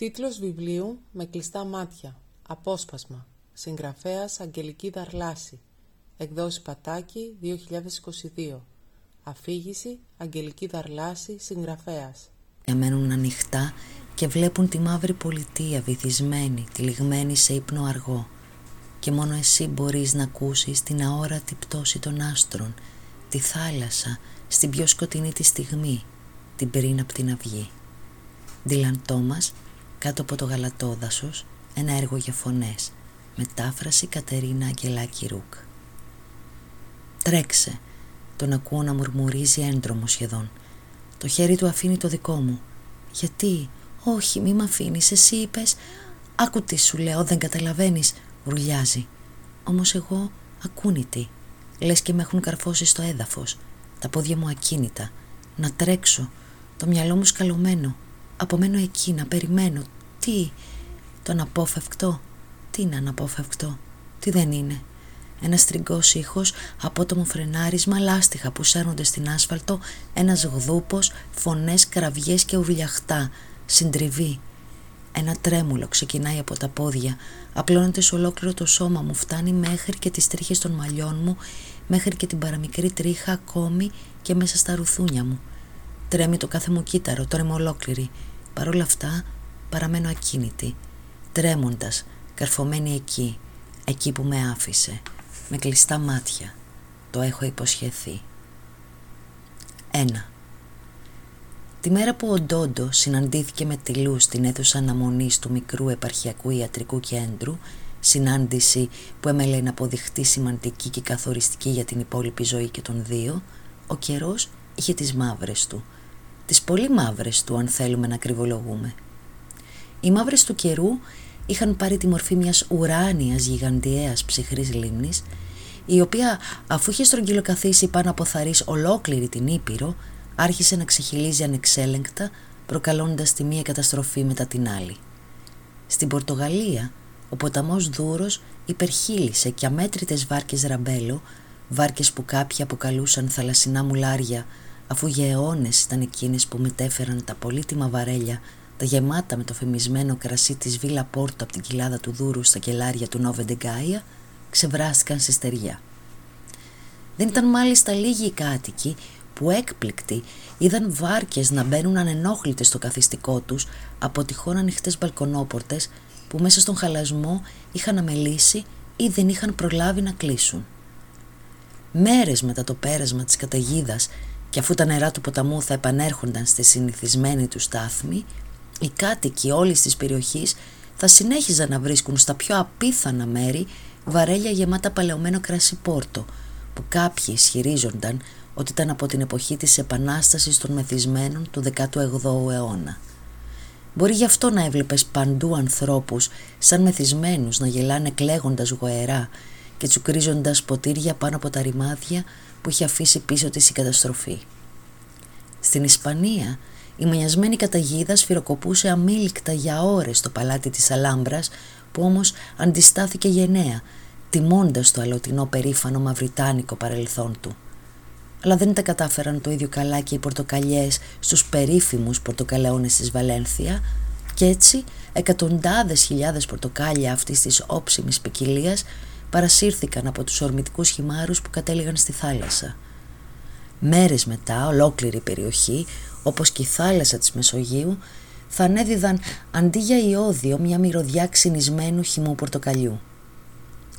Τίτλος βιβλίου «Με κλειστά μάτια», απόσπασμα, συγγραφέας Αγγελική Δαρλάση, εκδόση Πατάκη 2022, αφήγηση Αγγελική Δαρλάση, συγγραφέας. Μένουν ανοιχτά και βλέπουν τη μαύρη πολιτεία βυθισμένη, τυλιγμένη σε ύπνο αργό. Και μόνο εσύ μπορείς να ακούσεις την αόρατη πτώση των άστρων, τη θάλασσα στην πιο σκοτεινή τη στιγμή, την πριν από την αυγή. Ντίλαν Τόμας, κάτω από το γαλατόδασος, ένα έργο για φωνές, μετάφραση Κατερίνα Αγγελάκη Ρούκ. «Τρέξε», τον ακούω να μουρμουρίζει έντρομο σχεδόν. Το χέρι του αφήνει το δικό μου. «Γιατί, όχι μη μ' αφήνεις, εσύ είπες...» «Άκου τι σου λέω, δεν καταλαβαίνεις», Ρουλιάζει. Όμως εγώ ακούνητη. Λες και με έχουν καρφώσει στο έδαφος. Τα πόδια μου ακίνητα. Να τρέξω. Το μυαλό μου σκαλωμένο. Απομένω εκεί να περιμένω. Τι. Το αναπόφευκτο. Τι είναι αναπόφευκτο. Τι δεν είναι; Ένα τριγκό ήχος, απότομο φρενάρισμα, λάστιχα που σέρνονται στην άσφαλτο, ένας γδούπος, φωνές, κραυγές και ουρλιαχτά. Συντριβή. Ένα τρέμουλο ξεκινάει από τα πόδια, απλώνεται σε ολόκληρο το σώμα μου, φτάνει μέχρι και τις τρίχες των μαλλιών μου, μέχρι και την παραμικρή τρίχα ακόμη και μέσα στα ρουθούνια μου. Τρέμει το κάθε μου κύτταρο, τρέμω ολόκληρη. Παρ' όλα αυτά παραμένω ακίνητη, τρέμοντας, καρφωμένη εκεί, εκεί που με άφησε, με κλειστά μάτια. Το έχω υποσχεθεί. Ένα. Τη μέρα που ο Ντόντο συναντήθηκε με τη Λου στην αίθουσα αναμονής του μικρού επαρχιακού ιατρικού κέντρου, συνάντηση που έμελε να αποδειχτεί σημαντική και καθοριστική για την υπόλοιπη ζωή και των δύο, ο καιρός είχε τις μαύρες του. Τις πολύ μαύρες του αν θέλουμε να κρυβολογούμε. Οι μαύρες του καιρού είχαν πάρει τη μορφή μιας ουράνιας γιγαντιαίας ψυχρής λίμνης, η οποία αφού είχε στρογγυλοκαθίσει πάνω από θαρής ολόκληρη την Ήπειρο, άρχισε να ξεχυλίζει ανεξέλεγκτα προκαλώντας τη μία καταστροφή μετά την άλλη. Στην Πορτογαλία ο ποταμός Δούρος υπερχείλησε και αμέτρητες βάρκες ραμπέλο, βάρκες που κάποιοι αποκαλούσαν θαλασσινά μουλάρια αφού για αιώνες ήταν εκείνες που μετέφεραν τα πολύτιμα βαρέλια τα γεμάτα με το φημισμένο κρασί της Βίλα Πόρτο από την κοιλάδα του Δούρου στα κελάρια του Νόβεντεγκάια ξεβράστηκαν σε στεριά. Δεν ήταν μάλιστα λίγοι οι κάτοικοι που έκπληκτοι είδαν βάρκες να μπαίνουν ανενόχλητες στο καθιστικό τους από τυχόν ανοιχτές μπαλκονόπορτες που μέσα στον χαλασμό είχαν αμελήσει ή δεν είχαν προλάβει να κλείσουν. Μέρες μετά το πέρασμα της καταιγίδας και αφού τα νερά του ποταμού θα επανέρχονταν στη συνηθισμένη του στάθμη, οι κάτοικοι όλης της περιοχής θα συνέχιζαν να βρίσκουν στα πιο απίθανα μέρη βαρέλια γεμάτα παλαιωμένο κρασί πόρτο, που κάποιοι ισχυρίζονταν ότι ήταν από την εποχή της επανάστασης των μεθυσμένων του 18ου αιώνα. Μπορεί γι' αυτό να έβλεπες παντού ανθρώπους σαν μεθυσμένους να γελάνε κλαίγοντας γοερά και τσουκρίζοντας ποτήρια πάνω από τα ρημάδια που είχε αφήσει πίσω της η καταστροφή. Στην Ισπανία η μανιασμένη καταγίδα σφυροκοπούσε αμήλικτα για ώρες στο παλάτι της Αλάμπρας που όμως αντιστάθηκε γενναία τιμώντας το αλωτινό περήφανο μαυριτάνικο παρελθόν του αλλά δεν τα κατάφεραν το ίδιο καλά και οι πορτοκαλιές στους περίφημους πορτοκαλαιώνες της Βαλένθια και έτσι εκατοντάδες χιλιάδες πορτοκάλια αυτής της όψιμης ποικιλίας παρασύρθηκαν από τους ορμητικούς χυμάρους που κατέληγαν στη θάλασσα. Μέρες μετά ολόκληρη η περιοχή, όπως και η θάλασσα της Μεσογείου, θα ανέδιδαν αντί για ιόδιο μια μυρωδιά ξυνισμένου χυμού πορτοκαλιού.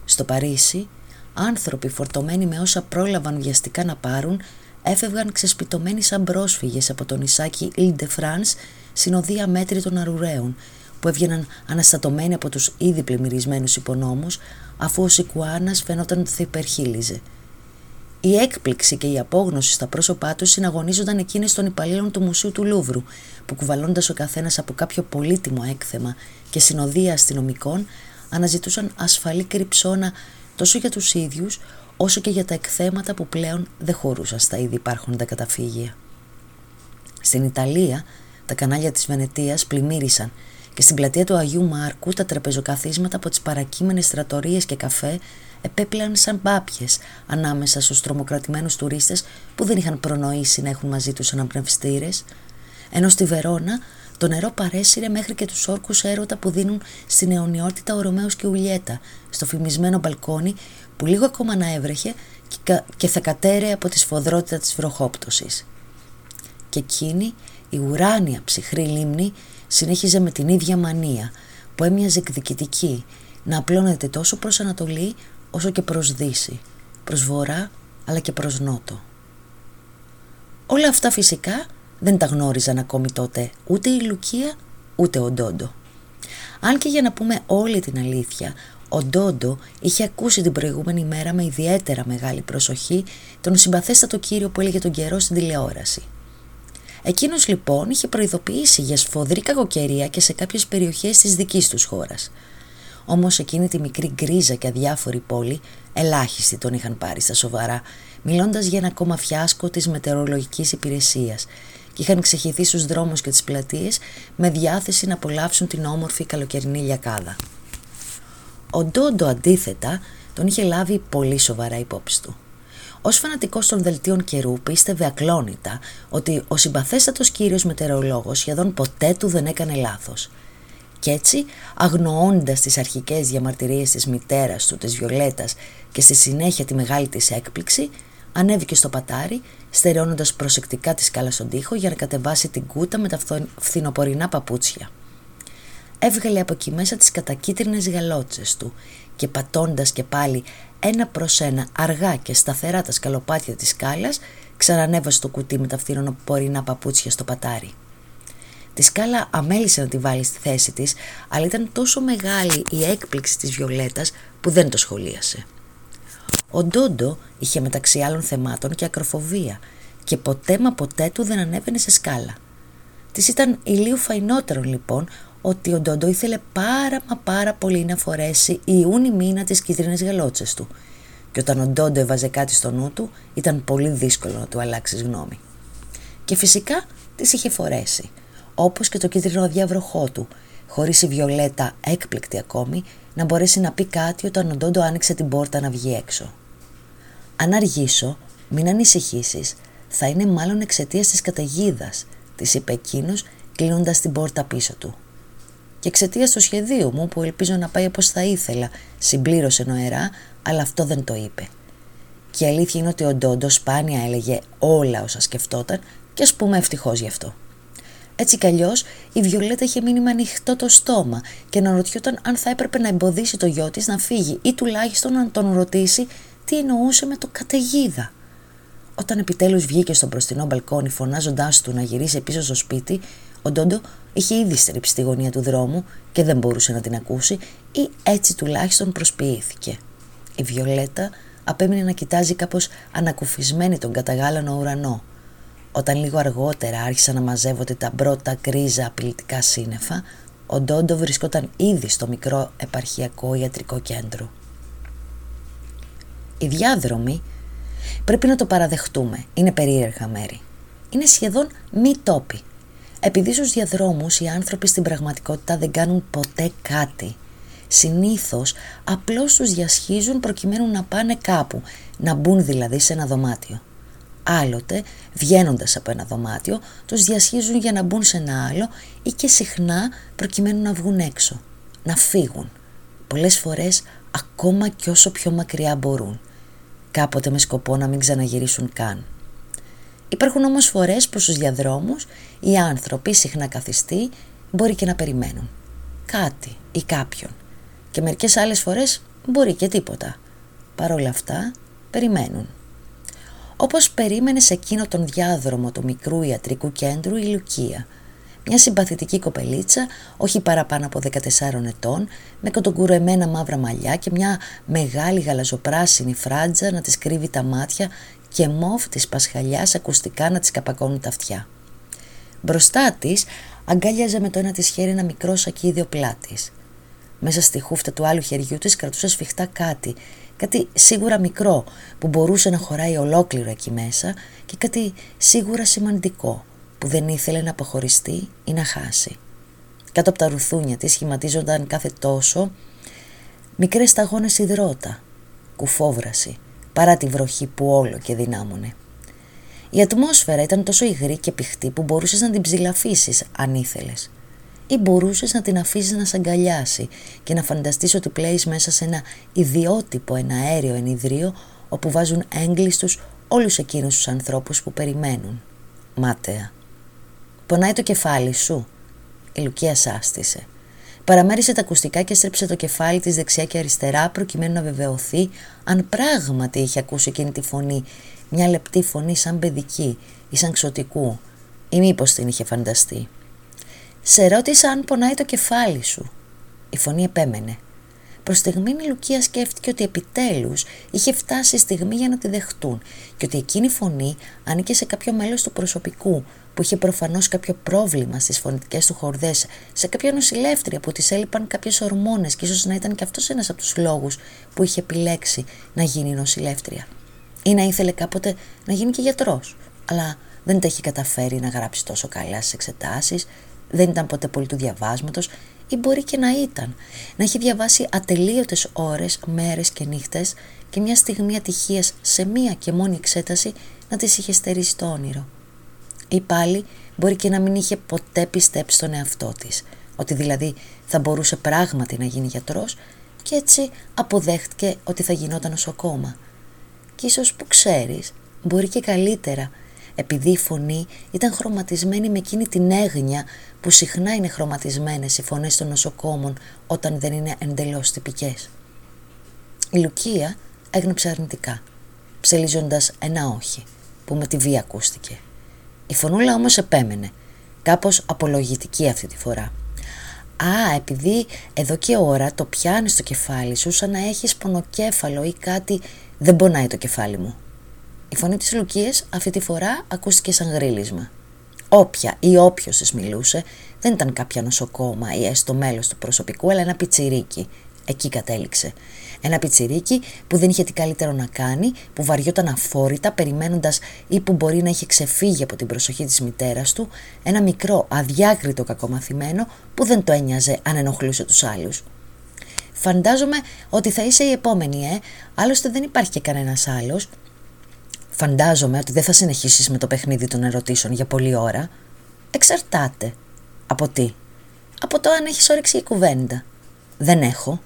Στο Παρίσι, Άνθρωποι φορτωμένοι με όσα πρόλαβαν βιαστικά να πάρουν έφευγαν ξεσπιτωμένοι σαν πρόσφυγες από το νησάκι Ile de France συνοδεία μέτρη των αρουραίων που έβγαιναν αναστατωμένοι από τους ήδη πλημμυρισμένους υπονόμους αφού ο Σικουάνας φαίνονταν ότι θα υπερχείλιζε. Η έκπληξη και η απόγνωση στα πρόσωπά τους συναγωνίζονταν εκείνες των υπαλλήλων του Μουσείου του Λούβρου, που κουβαλώντας ο καθένας από κάποιο πολύτιμο έκθεμα και συνοδεία αστυνομικών, αναζητούσαν ασφαλή κρυψώνα τόσο για τους ίδιους όσο και για τα εκθέματα που πλέον δεν χωρούσαν στα ήδη υπάρχοντα καταφύγια. Στην Ιταλία τα κανάλια της Βενετίας πλημμύρισαν και στην πλατεία του Αγίου Μάρκου τα τραπεζοκαθίσματα από τις παρακείμενες στρατορίες και καφέ επέπλεαν σαν πάπιες ανάμεσα στους τρομοκρατημένους τουρίστες που δεν είχαν προνοήσει να έχουν μαζί τους αναπνευστήρες ενώ στη Βερόνα Το νερό παρέσυρε μέχρι και τους όρκους έρωτα που δίνουν στην αιωνιότητα ο Ρωμαίος και Ουλιέτα, στο φημισμένο μπαλκόνι που λίγο ακόμα να έβρεχε και θα κατέρε από τη σφοδρότητα της βροχόπτωσης. Και εκείνη η ουράνια ψυχρή λίμνη συνέχιζε με την ίδια μανία που έμοιαζε εκδικητική να απλώνεται τόσο προς Ανατολή όσο και προς Δύση, προς Βορρά αλλά και προς Νότο. Όλα αυτά φυσικά δεν τα γνώριζαν ακόμη τότε ούτε η Λουκία ούτε ο Ντόντο. Αν και για να πούμε όλη την αλήθεια, ο Ντόντο είχε ακούσει την προηγούμενη μέρα με ιδιαίτερα μεγάλη προσοχή τον συμπαθέστατο κύριο που έλεγε τον καιρό στην τηλεόραση. Εκείνος λοιπόν είχε προειδοποιήσει για σφοδρή κακοκαιρία και σε κάποιες περιοχές της δικής τους χώρας. Όμως εκείνη τη μικρή γκρίζα και αδιάφορη πόλη ελάχιστοι τον είχαν πάρει στα σοβαρά, μιλώντας για ένα ακόμα φιάσκο της μετεωρολογικής υπηρεσίας και είχαν ξεχυθεί στους δρόμους και τις πλατείες με διάθεση να απολαύσουν την όμορφη καλοκαιρινή λιακάδα. Ο Ντόντο αντίθετα τον είχε λάβει πολύ σοβαρά υπόψη του. Ω φανατικός των δελτίων καιρού πίστευε ακλόνητα ότι ο συμπαθέστατος κύριος μετεωρολόγος σχεδόν ποτέ του δεν έκανε λάθος. Κι έτσι, αγνοώντας τις αρχικές διαμαρτυρίες της μητέρας του, της Βιολέτας και στη συνέχεια τη μεγάλη της έκπληξη, ανέβηκε στο πατάρι, στερεώνοντας προσεκτικά τη σκάλα στον τοίχο για να κατεβάσει την κούτα με τα φθινοπορεινά παπούτσια. Έβγαλε από εκεί μέσα τις κατακίτρινες γαλότσες του και πατώντας και πάλι ένα προς ένα αργά και σταθερά τα σκαλοπάτια της σκάλας ξανανέβασε το κουτί με τα φθινοπορεινά παπούτσια στο πατάρι. Της σκάλα αμέλησε να τη βάλει στη θέση της, αλλά ήταν τόσο μεγάλη η έκπληξη της Βιολέτας που δεν το σχολίασε. Ο Ντόντο είχε μεταξύ άλλων θεμάτων και ακροφοβία και ποτέ μα ποτέ του δεν ανέβαινε σε σκάλα. Της ήταν ηλίου φαϊνότερον λοιπόν ότι ο Ντόντο ήθελε πάρα μα πάρα πολύ να φορέσει η ούνη μήνα τις κίτρινες γαλότσες του και όταν ο Ντόντο έβαζε κάτι στο νου του ήταν πολύ δύσκολο να του αλλάξεις γνώμη. Και φυσικά τις είχε φορέσει, όπως και το κίτρινο διαβροχό του, χωρίς η Βιολέτα έκπληκτη ακόμη να μπορέσει να πει κάτι όταν ο Ντόντο άνοιξε την πόρτα να βγει έξω. Αν αργήσω, μην ανησυχήσεις, θα είναι μάλλον εξαιτίας της καταιγίδας, της είπε εκείνος κλείνοντας την πόρτα πίσω του. Και εξαιτίας του σχεδίου μου που ελπίζω να πάει όπως θα ήθελα, συμπλήρωσε νοερά, αλλά αυτό δεν το είπε. Και η αλήθεια είναι ότι ο Ντόντο σπάνια έλεγε όλα όσα σκεφτόταν και ας πούμε ευτυχώς γι' αυτό. Έτσι κι αλλιώς η Βιολέτα είχε μείνει με ανοιχτό το στόμα και να ρωτιόταν αν θα έπρεπε να εμποδίσει το γιο της να φύγει ή τουλάχιστον να τον ρωτήσει τι εννοούσε με το καταιγίδα. Όταν επιτέλους βγήκε στο μπροστινό μπαλκόνι φωνάζοντάς του να γυρίσει πίσω στο σπίτι, ο Ντόντο είχε ήδη στρίψει τη γωνία του δρόμου και δεν μπορούσε να την ακούσει ή έτσι τουλάχιστον προσποιήθηκε. Η Βιολέτα απέμεινε να κοιτάζει κάπως ανακουφισμένη τον καταγάλανο ουρανό. Όταν λίγο αργότερα άρχισαν να μαζεύονται τα πρώτα κρίζα απειλητικά σύννεφα, ο Ντόντο βρισκόταν ήδη στο μικρό επαρχιακό ιατρικό κέντρο. Οι διάδρομοι πρέπει να το παραδεχτούμε, είναι περίεργα μέρη. Είναι σχεδόν μη τόποι. Επειδή στους διαδρόμους οι άνθρωποι στην πραγματικότητα δεν κάνουν ποτέ κάτι. Συνήθως απλώς τους διασχίζουν προκειμένου να πάνε κάπου, να μπουν δηλαδή σε ένα δωμάτιο. Άλλοτε, βγαίνοντας από ένα δωμάτιο, τους διασχίζουν για να μπουν σε ένα άλλο ή και συχνά προκειμένου να βγουν έξω, να φύγουν. Πολλές φορές ακόμα και όσο πιο μακριά μπορούν κάποτε με σκοπό να μην ξαναγυρίσουν καν. Υπάρχουν όμως φορές που στους διαδρόμους οι άνθρωποι συχνά καθιστοί μπορεί και να περιμένουν κάτι ή κάποιον και μερικές άλλες φορές μπορεί και τίποτα. Παρ' όλα αυτά περιμένουν. Όπως περίμενε σε εκείνο τον διάδρομο του μικρού ιατρικού κέντρου η Λουκία – μια συμπαθητική κοπελίτσα, όχι παραπάνω από 14 ετών, με κοντογκουρεμένα μαύρα μαλλιά και μια μεγάλη γαλαζοπράσινη φράτζα να της κρύβει τα μάτια και μόφ της πασχαλιάς ακουστικά να της καπακώνουν τα αυτιά. Μπροστά της αγκάλιαζε με το ένα της χέρι ένα μικρό σακίδιο πλάτης. Μέσα στη χούφτα του άλλου χεριού της κρατούσε σφιχτά κάτι, κάτι σίγουρα μικρό που μπορούσε να χωράει ολόκληρο εκεί μέσα και κάτι σίγουρα σημαντικό που δεν ήθελε να αποχωριστεί ή να χάσει. Κάτω από τα ρουθούνια της σχηματίζονταν κάθε τόσο μικρές σταγόνες υδρότα, κουφόβραση, παρά τη βροχή που όλο και δυνάμωνε. Η ατμόσφαιρα ήταν τόσο υγρή και πηχτή που μπορούσες να την ψηλαφίσεις αν ήθελες. Ή μπορούσες να την αφήσεις να σε αγκαλιάσει και να φανταστείς ότι πλέεις μέσα σε ένα ιδιότυπο ένα αέριο ενιδρίο όπου βάζουν έγκλειστους όλους εκείνους τους ανθρώπους που περιμένουν. Μάταια. Πονάει το κεφάλι σου. Η Λουκία σάστησε. Παραμέρισε τα ακουστικά και στρέψε το κεφάλι της δεξιά και αριστερά προκειμένου να βεβαιωθεί αν πράγματι είχε ακούσει εκείνη τη φωνή, μια λεπτή φωνή σαν παιδική ή σαν ξωτικού ή μήπως την είχε φανταστεί. «Σε ρώτησα αν πονάει το κεφάλι σου». Η φωνή επέμενε. Προς στιγμή η Λουκία σκέφτηκε ότι επιτέλους είχε φτάσει η στιγμή για να τη δεχτούν και ότι εκείνη η φωνή ανήκε σε κάποιο μέλος του προσωπικού που είχε προφανώς κάποιο πρόβλημα στις φωνητικές του χορδές, σε κάποια νοσηλεύτρια που της έλειπαν κάποιες ορμόνες και ίσως να ήταν και αυτός ένας από τους λόγους που είχε επιλέξει να γίνει νοσηλεύτρια. Ή να ήθελε κάποτε να γίνει και γιατρός, αλλά δεν τα έχει καταφέρει να γράψει τόσο καλά στις εξετάσεις, δεν ήταν ποτέ πολύ του διαβάσματος ή μπορεί και να ήταν. Να έχει διαβάσει ατελείωτες ώρες, μέρες και νύχτες και μια στιγμή ατυχίας σε μία και μόνη εξέταση να της είχε στερήσει το όνειρο. Ή πάλι μπορεί και να μην είχε ποτέ πιστέψει στον εαυτό της, ότι δηλαδή θα μπορούσε πράγματι να γίνει γιατρός και έτσι αποδέχτηκε ότι θα γινόταν νοσοκόμα. Και ίσως που ξέρεις, μπορεί και καλύτερα επειδή η φωνή ήταν χρωματισμένη με εκείνη την έγνοια που συχνά είναι χρωματισμένες οι φωνές των νοσοκόμων όταν δεν είναι εντελώς τυπικές. Η Λουκία έγνεψε αρνητικά, ψελίζοντας ένα όχι, που με τη βία ακούστηκε. Η φωνούλα όμως επέμενε, κάπως απολογητική αυτή τη φορά. «Α, επειδή εδώ και ώρα το πιάνεις στο κεφάλι σου σαν να έχεις πονοκέφαλο ή κάτι, δεν πονάει το κεφάλι μου», η φωνή της Λουκίας αυτή τη φορά ακούστηκε σαν γρύλισμα. Όποια ή όποιος της μιλούσε δεν ήταν κάποια νοσοκόμα ή έστω μέλος του προσωπικού, αλλά ένα πιτσιρίκι. Εκεί κατέληξε. Ένα πιτσιρίκι που δεν είχε τι καλύτερο να κάνει, που βαριόταν αφόρητα περιμένοντας ή που μπορεί να είχε ξεφύγει από την προσοχή της μητέρας του, ένα μικρό αδιάκριτο κακομαθημένο που δεν το ένοιαζε αν ενοχλούσε τους άλλους. Φαντάζομαι ότι θα είσαι η επόμενη, ε. Άλλωστε δεν υπάρχει και κανένας άλλος. Φαντάζομαι ότι δεν θα συνεχίσεις με το παιχνίδι των ερωτήσεων για πολλή ώρα. Εξαρτάται. Από τι; Από το αν έχεις όρεξη η κουβέντα. Δεν έχω.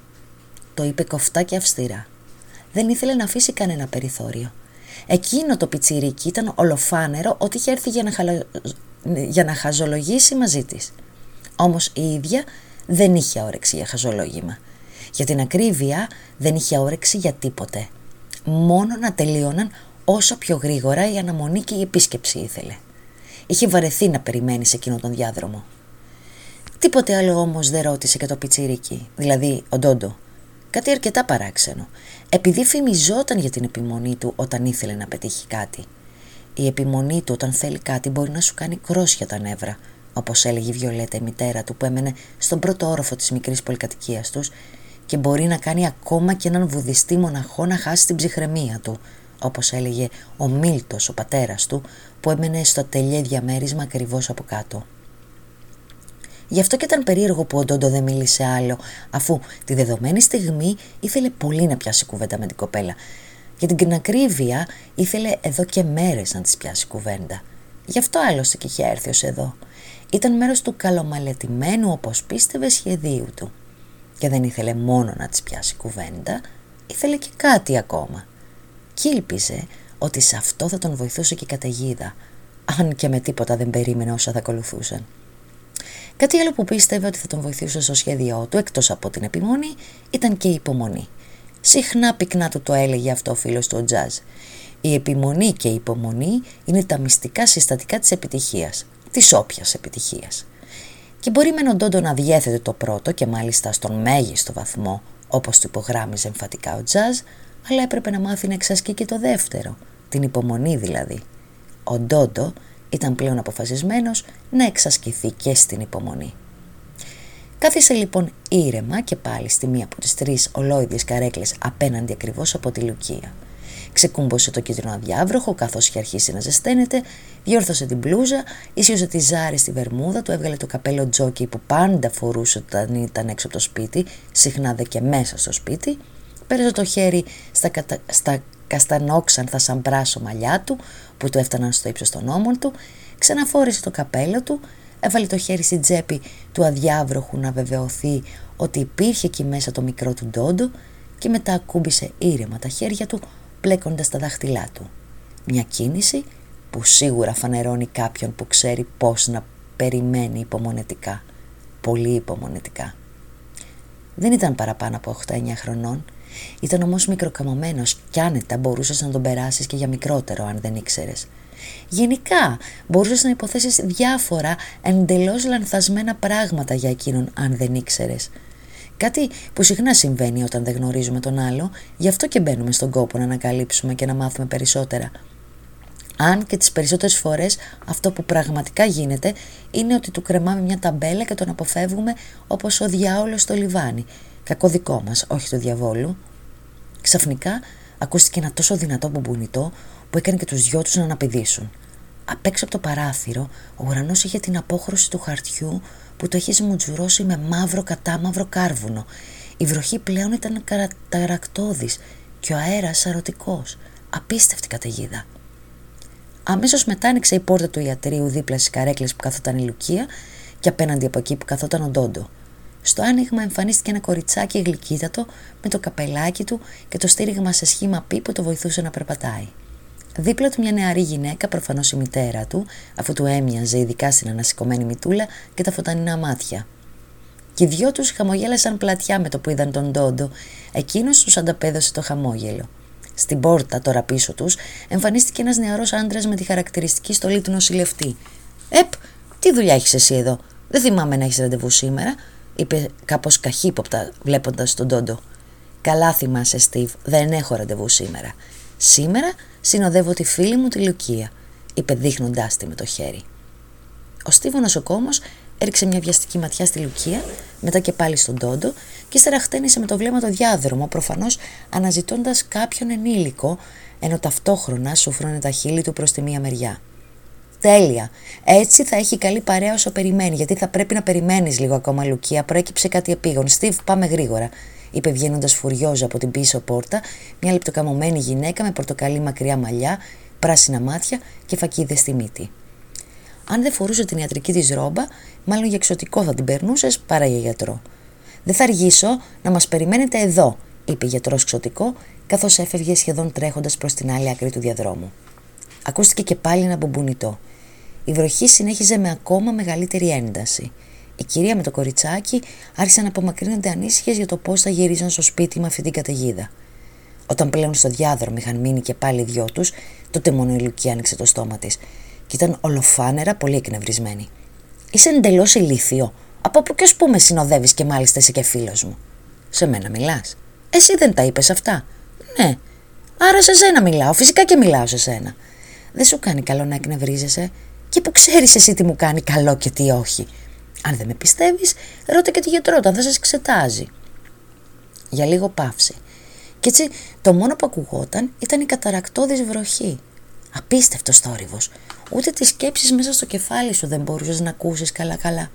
Το είπε κοφτά και αυστηρά. Δεν ήθελε να αφήσει κανένα περιθώριο. Εκείνο το πιτσιρίκι ήταν ολοφάνερο ότι είχε έρθει για να, για να χαζολογήσει μαζί της. Όμως η ίδια δεν είχε όρεξη για χαζολόγημα. Για την ακρίβεια δεν είχε όρεξη για τίποτε. Μόνο να τελείωναν όσο πιο γρήγορα η αναμονή και η επίσκεψη ήθελε. Είχε βαρεθεί να περιμένει σε εκείνον τον διάδρομο. Τίποτε άλλο όμως δεν ρώτησε και το πιτσιρίκι, δηλαδή ο Ντόντο. Κάτι αρκετά παράξενο, επειδή φημιζόταν για την επιμονή του όταν ήθελε να πετύχει κάτι. Η επιμονή του όταν θέλει κάτι μπορεί να σου κάνει κρόσια τα νεύρα, όπως έλεγε η Βιολέτα η μητέρα του που έμενε στον πρώτο όροφο της μικρής πολυκατοικίας τους και μπορεί να κάνει ακόμα και έναν βουδιστή μοναχό να χάσει την ψυχραιμία του, όπως έλεγε ο Μίλτος, ο πατέρας του, που έμενε στο τελειέ διαμέρισμα ακριβώς από κάτω. Γι' αυτό και ήταν περίεργο που ο Ντόντο δεν μίλησε άλλο, αφού τη δεδομένη στιγμή ήθελε πολύ να πιάσει κουβέντα με την κοπέλα. Για την ακρίβεια ήθελε εδώ και μέρες να της πιάσει κουβέντα. Γι' αυτό άλλωστε και είχε έρθει ως εδώ. Ήταν μέρος του καλομαλετημένου όπως πίστευε σχεδίου του. Και δεν ήθελε μόνο να της πιάσει κουβέντα, ήθελε και κάτι ακόμα και ήλπιζε ότι σε αυτό θα τον βοηθούσε και η καταιγίδα, αν και με τίποτα δεν περίμενε όσα θα ακολουθούσαν. Κάτι άλλο που πίστευε ότι θα τον βοηθούσε στο σχέδιό του, εκτός από την επιμονή, ήταν και η υπομονή. Συχνά πυκνά του το έλεγε αυτό ο φίλος του ο Τζάζ. Η επιμονή και η υπομονή είναι τα μυστικά συστατικά της επιτυχίας, της όποιας επιτυχίας. Και μπορεί με τον Τόντο να διέθετε το πρώτο και μάλιστα στον μέγιστο βαθμό, όπως του υπογράμμιζε εμφατικά ο Τζάζ, αλλά έπρεπε να μάθει να εξασκεί και το δεύτερο, την υπομονή δηλαδή. Ο Ντόντο ήταν πλέον αποφασισμένος να εξασκηθεί και στην υπομονή. Κάθισε λοιπόν ήρεμα και πάλι στη μία από τις τρεις ολόιδιες καρέκλες απέναντι ακριβώς από τη Λουκία. Ξεκούμπωσε το κίτρινο αδιάβροχο καθώς είχε αρχίσει να ζεσταίνεται, διόρθωσε την μπλούζα, ίσιοσε τη ζάρη στη βερμούδα, του έβγαλε το καπέλο τζόκι που πάντα φορούσε όταν ήταν έξω από το σπίτι, συχνά δε και μέσα στο σπίτι, πέρασε το χέρι στα, κατα... στα καστανόξανθα σαν πράσο μαλλιά του που του έφταναν στο ύψος των ώμων του, ξαναφόρησε το καπέλο του, έβαλε το χέρι στην τσέπη του αδιάβροχου να βεβαιωθεί ότι υπήρχε εκεί μέσα το μικρό του ντόντο και μετά ακούμπησε ήρεμα τα χέρια του πλέκοντας τα δάχτυλά του. Μια κίνηση που σίγουρα φανερώνει κάποιον που ξέρει πώς να περιμένει υπομονετικά. Πολύ υπομονετικά. Δεν ήταν παραπάνω από 8-9 χρονών. Ήταν όμως μικροκαμωμένος κι άνετα μπορούσες να τον περάσεις και για μικρότερο αν δεν ήξερες. Γενικά μπορούσες να υποθέσεις διάφορα εντελώς λανθασμένα πράγματα για εκείνον αν δεν ήξερες. Κάτι που συχνά συμβαίνει όταν δεν γνωρίζουμε τον άλλο, γι' αυτό και μπαίνουμε στον κόπο να ανακαλύψουμε και να μάθουμε περισσότερα. Αν και τις περισσότερες φορές αυτό που πραγματικά γίνεται είναι ότι του κρεμάμε μια ταμπέλα και τον αποφεύγουμε όπως ο διάολος στο λιβάνι. Κακό δικό μας, όχι του διαβόλου. Ξαφνικά ακούστηκε ένα τόσο δυνατό μπουμπουνιτό που έκανε και τους δυο τους να αναπηδήσουν. Απ' έξω από το παράθυρο, ο ουρανός είχε την απόχρωση του χαρτιού που το είχε μουτζουρώσει με μαύρο κατάμαυρο κάρβουνο. Η βροχή πλέον ήταν καταρακτώδης και ο αέρας σαρωτικός. Απίστευτη καταιγίδα. Αμέσως μετά άνοιξε η πόρτα του ιατρίου δίπλα στις καρέκλες που καθόταν η Λουκία και απέναντι από εκεί που καθόταν ο Ντόντο. Στο άνοιγμα εμφανίστηκε ένα κοριτσάκι γλυκύτατο με το καπελάκι του και το στήριγμα σε σχήμα πι που το βοηθούσε να περπατάει. Δίπλα του μια νεαρή γυναίκα, προφανώς η μητέρα του, αφού του έμοιαζε ειδικά στην ανασηκωμένη μητούλα και τα φωτανινά μάτια. Και οι δυο τους χαμογέλασαν πλατιά με το που είδαν τον Ντόντο. Εκείνος τους ανταπέδωσε το χαμόγελο. Στην πόρτα, τώρα πίσω τους, εμφανίστηκε ένας νεαρός άντρας με τη χαρακτηριστική στολή του νοσηλευτή. Επ, τι δουλειά έχεις εσύ εδώ; Δεν θυμάμαι να έχεις ραντεβού σήμερα, είπε κάπως καχύποπτα, βλέποντας τον Τόντο. Καλά θυμάσαι, Στίβ, δεν έχω ραντεβού σήμερα. Σήμερα συνοδεύω τη φίλη μου τη Λουκία, είπε δείχνοντάς τη με το χέρι. Ο Στίβο νοσοκόμο έριξε μια βιαστική ματιά στη Λουκία, μετά και πάλι στον Τόντο και ύστερα χτένισε με το βλέμμα το διάδρομο, προφανώς αναζητώντας κάποιον ενήλικο, ενώ ταυτόχρονα σουφρώνε τα χείλη του προς τη μία μεριά. Τέλεια. Έτσι θα έχει καλή παρέα όσο περιμένει, γιατί θα πρέπει να περιμένεις λίγο ακόμα, Λουκία. Προέκυψε κάτι επίγον. Στίβ, πάμε γρήγορα, είπε βγαίνοντας φουριόζα από την πίσω πόρτα, μια λεπτοκαμωμένη γυναίκα με πορτοκαλί μακριά μαλλιά, πράσινα μάτια και φακίδες στη μύτη. Αν δεν φορούσε την ιατρική της ρόμπα, μάλλον για εξωτικό θα την περνούσες παρά για γιατρό. Δεν θα αργήσω να μας περιμένετε εδώ, είπε γιατρός ξωτικό, καθώς έφευγε σχεδόν τρέχοντας προς την άλλη άκρη του διαδρόμου. Ακούστηκε και πάλι ένα μπουμπουνιτό. Η βροχή συνέχιζε με ακόμα μεγαλύτερη ένταση. Η κυρία με το κοριτσάκι άρχισε να απομακρύνονται ανήσυχες για το πώς θα γυρίζαν στο σπίτι με αυτή την καταιγίδα. Όταν πλέον στο διάδρομο είχαν μείνει και πάλι οι δυο τους, τότε μόνο η Λουκία άνοιξε το στόμα της και ήταν ολοφάνερα πολύ εκνευρισμένη. Είσαι εντελώς ηλίθιο. Από που και ως που με συνοδεύεις και μάλιστα είσαι και φίλος μου; Σε μένα μιλάς. Εσύ δεν τα είπες αυτά; Ναι. Άρα σε σένα μιλάω. Φυσικά και μιλάω σε σένα. Δεν σου κάνει καλό να εκνευρίζεσαι. Και που ξέρεις εσύ τι μου κάνει καλό και τι όχι. Αν δεν με πιστεύεις, ρώτα και τη γιατρό όταν θα σε εξετάζει. Για λίγο παύση. Κι έτσι το μόνο που ακουγόταν ήταν η καταρακτώδης βροχή. Απίστευτο θόρυβος. Ούτε τις σκέψεις μέσα στο κεφάλι σου δεν μπορούσες να ακούσεις καλά-καλά.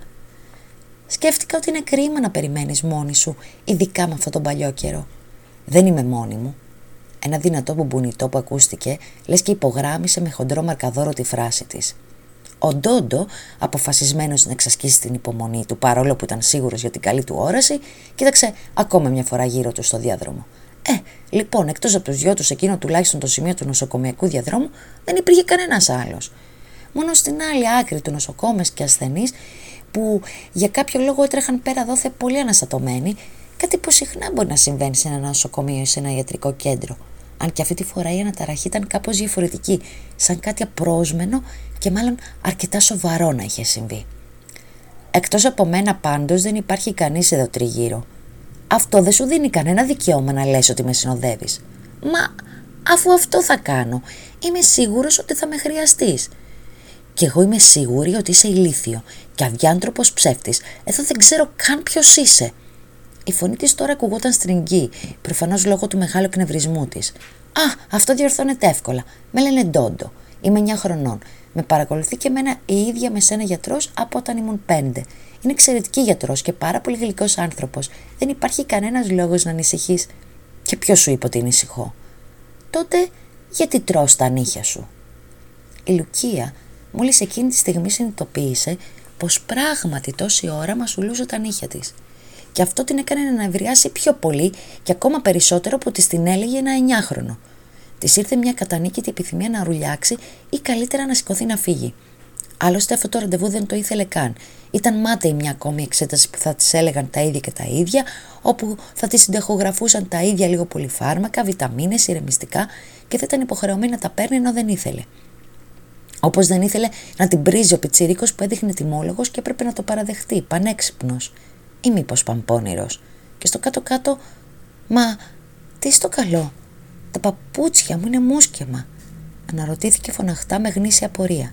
Σκέφτηκα ότι είναι κρίμα να περιμένεις μόνη σου, ειδικά με αυτόν τον παλιό καιρό. Δεν είμαι μόνη μου. Ένα δυνατό μπουμπουνιτό που ακούστηκε, λες και υπογράμμισε με χοντρό μαρκαδόρο τη φράση της. Ο Ντόντο, αποφασισμένος να εξασκήσει την υπομονή του παρόλο που ήταν σίγουρος για την καλή του όραση, κοίταξε ακόμα μια φορά γύρω του στο διάδρομο. Ε, λοιπόν, εκτός από τους δυο τους εκείνο τουλάχιστον το σημείο του νοσοκομιακού διαδρόμου, δεν υπήρχε κανένας άλλος. Μόνο στην άλλη άκρη του νοσοκόμες και ασθενείς που για κάποιο λόγο έτρεχαν πέρα δόθε πολύ αναστατωμένοι, κάτι που συχνά μπορεί να συμβαίνει σε ένα νοσοκομείο ή σε ένα ιατρικό κέντρο. Αν και αυτή τη φορά η αναταραχή ήταν κάπως διαφορετική, σαν κάτι απρόσμενο και μάλλον αρκετά σοβαρό να είχε συμβεί. Εκτός από μένα πάντως δεν υπάρχει κανείς εδώ τριγύρω. Αυτό δεν σου δίνει κανένα δικαίωμα να λες ότι με συνοδεύεις. Μα αφού αυτό θα κάνω, είμαι σίγουρος ότι θα με χρειαστείς. Και εγώ είμαι σίγουρη ότι είσαι ηλίθιο και αδιάντροπος ψεύτης. Εδώ δεν ξέρω καν ποιος είσαι. Η φωνή της τώρα ακουγόταν στριγγή, προφανώς λόγω του μεγάλου εκνευρισμού της. Α, αυτό διορθώνεται εύκολα. Με λένε Ντόντο. Είμαι 9 χρονών. Με παρακολουθεί και εμένα η ίδια με σένα γιατρός από όταν ήμουν 5. Είναι εξαιρετική γιατρός και πάρα πολύ γλυκός άνθρωπος. Δεν υπάρχει κανένας λόγος να ανησυχείς. Και ποιος σου είπε ότι ανησυχώ; τότε γιατί τρως τα νύχια σου; Η Λουκία μόλις εκείνη τη στιγμή συνειδητοποίησε πως πράγματι τόση ώρα μασουλούσε τα νύχια της. Και αυτό την έκανε να ευριάσει πιο πολύ και ακόμα περισσότερο που της την έλεγε ένα εννιάχρονο. Της ήρθε μια κατανίκητη επιθυμία να ρουλιάξει ή καλύτερα να σηκωθεί να φύγει. Άλλωστε αυτό το ραντεβού δεν το ήθελε καν. Ήταν μάταιη μια ακόμη εξέταση που θα της έλεγαν τα ίδια και τα ίδια, όπου θα της συντεχογραφούσαν τα ίδια λίγο πολύ φάρμακα, βιταμίνες, ηρεμιστικά και θα ήταν υποχρεωμένη να τα παίρνει ενώ δεν ήθελε. Όπως δεν ήθελε να την πρίζει ο πιτσιρίκος που έδειχνε τιμόλογος και έπρεπε να το παραδεχτεί, πανέξυπνος. Ή μήπως παμπώνυρος. Και στο κάτω-κάτω, μα τι στο καλό, τα παπούτσια μου είναι μουσκεμα. Αναρωτήθηκε φωναχτά με γνήσια απορία.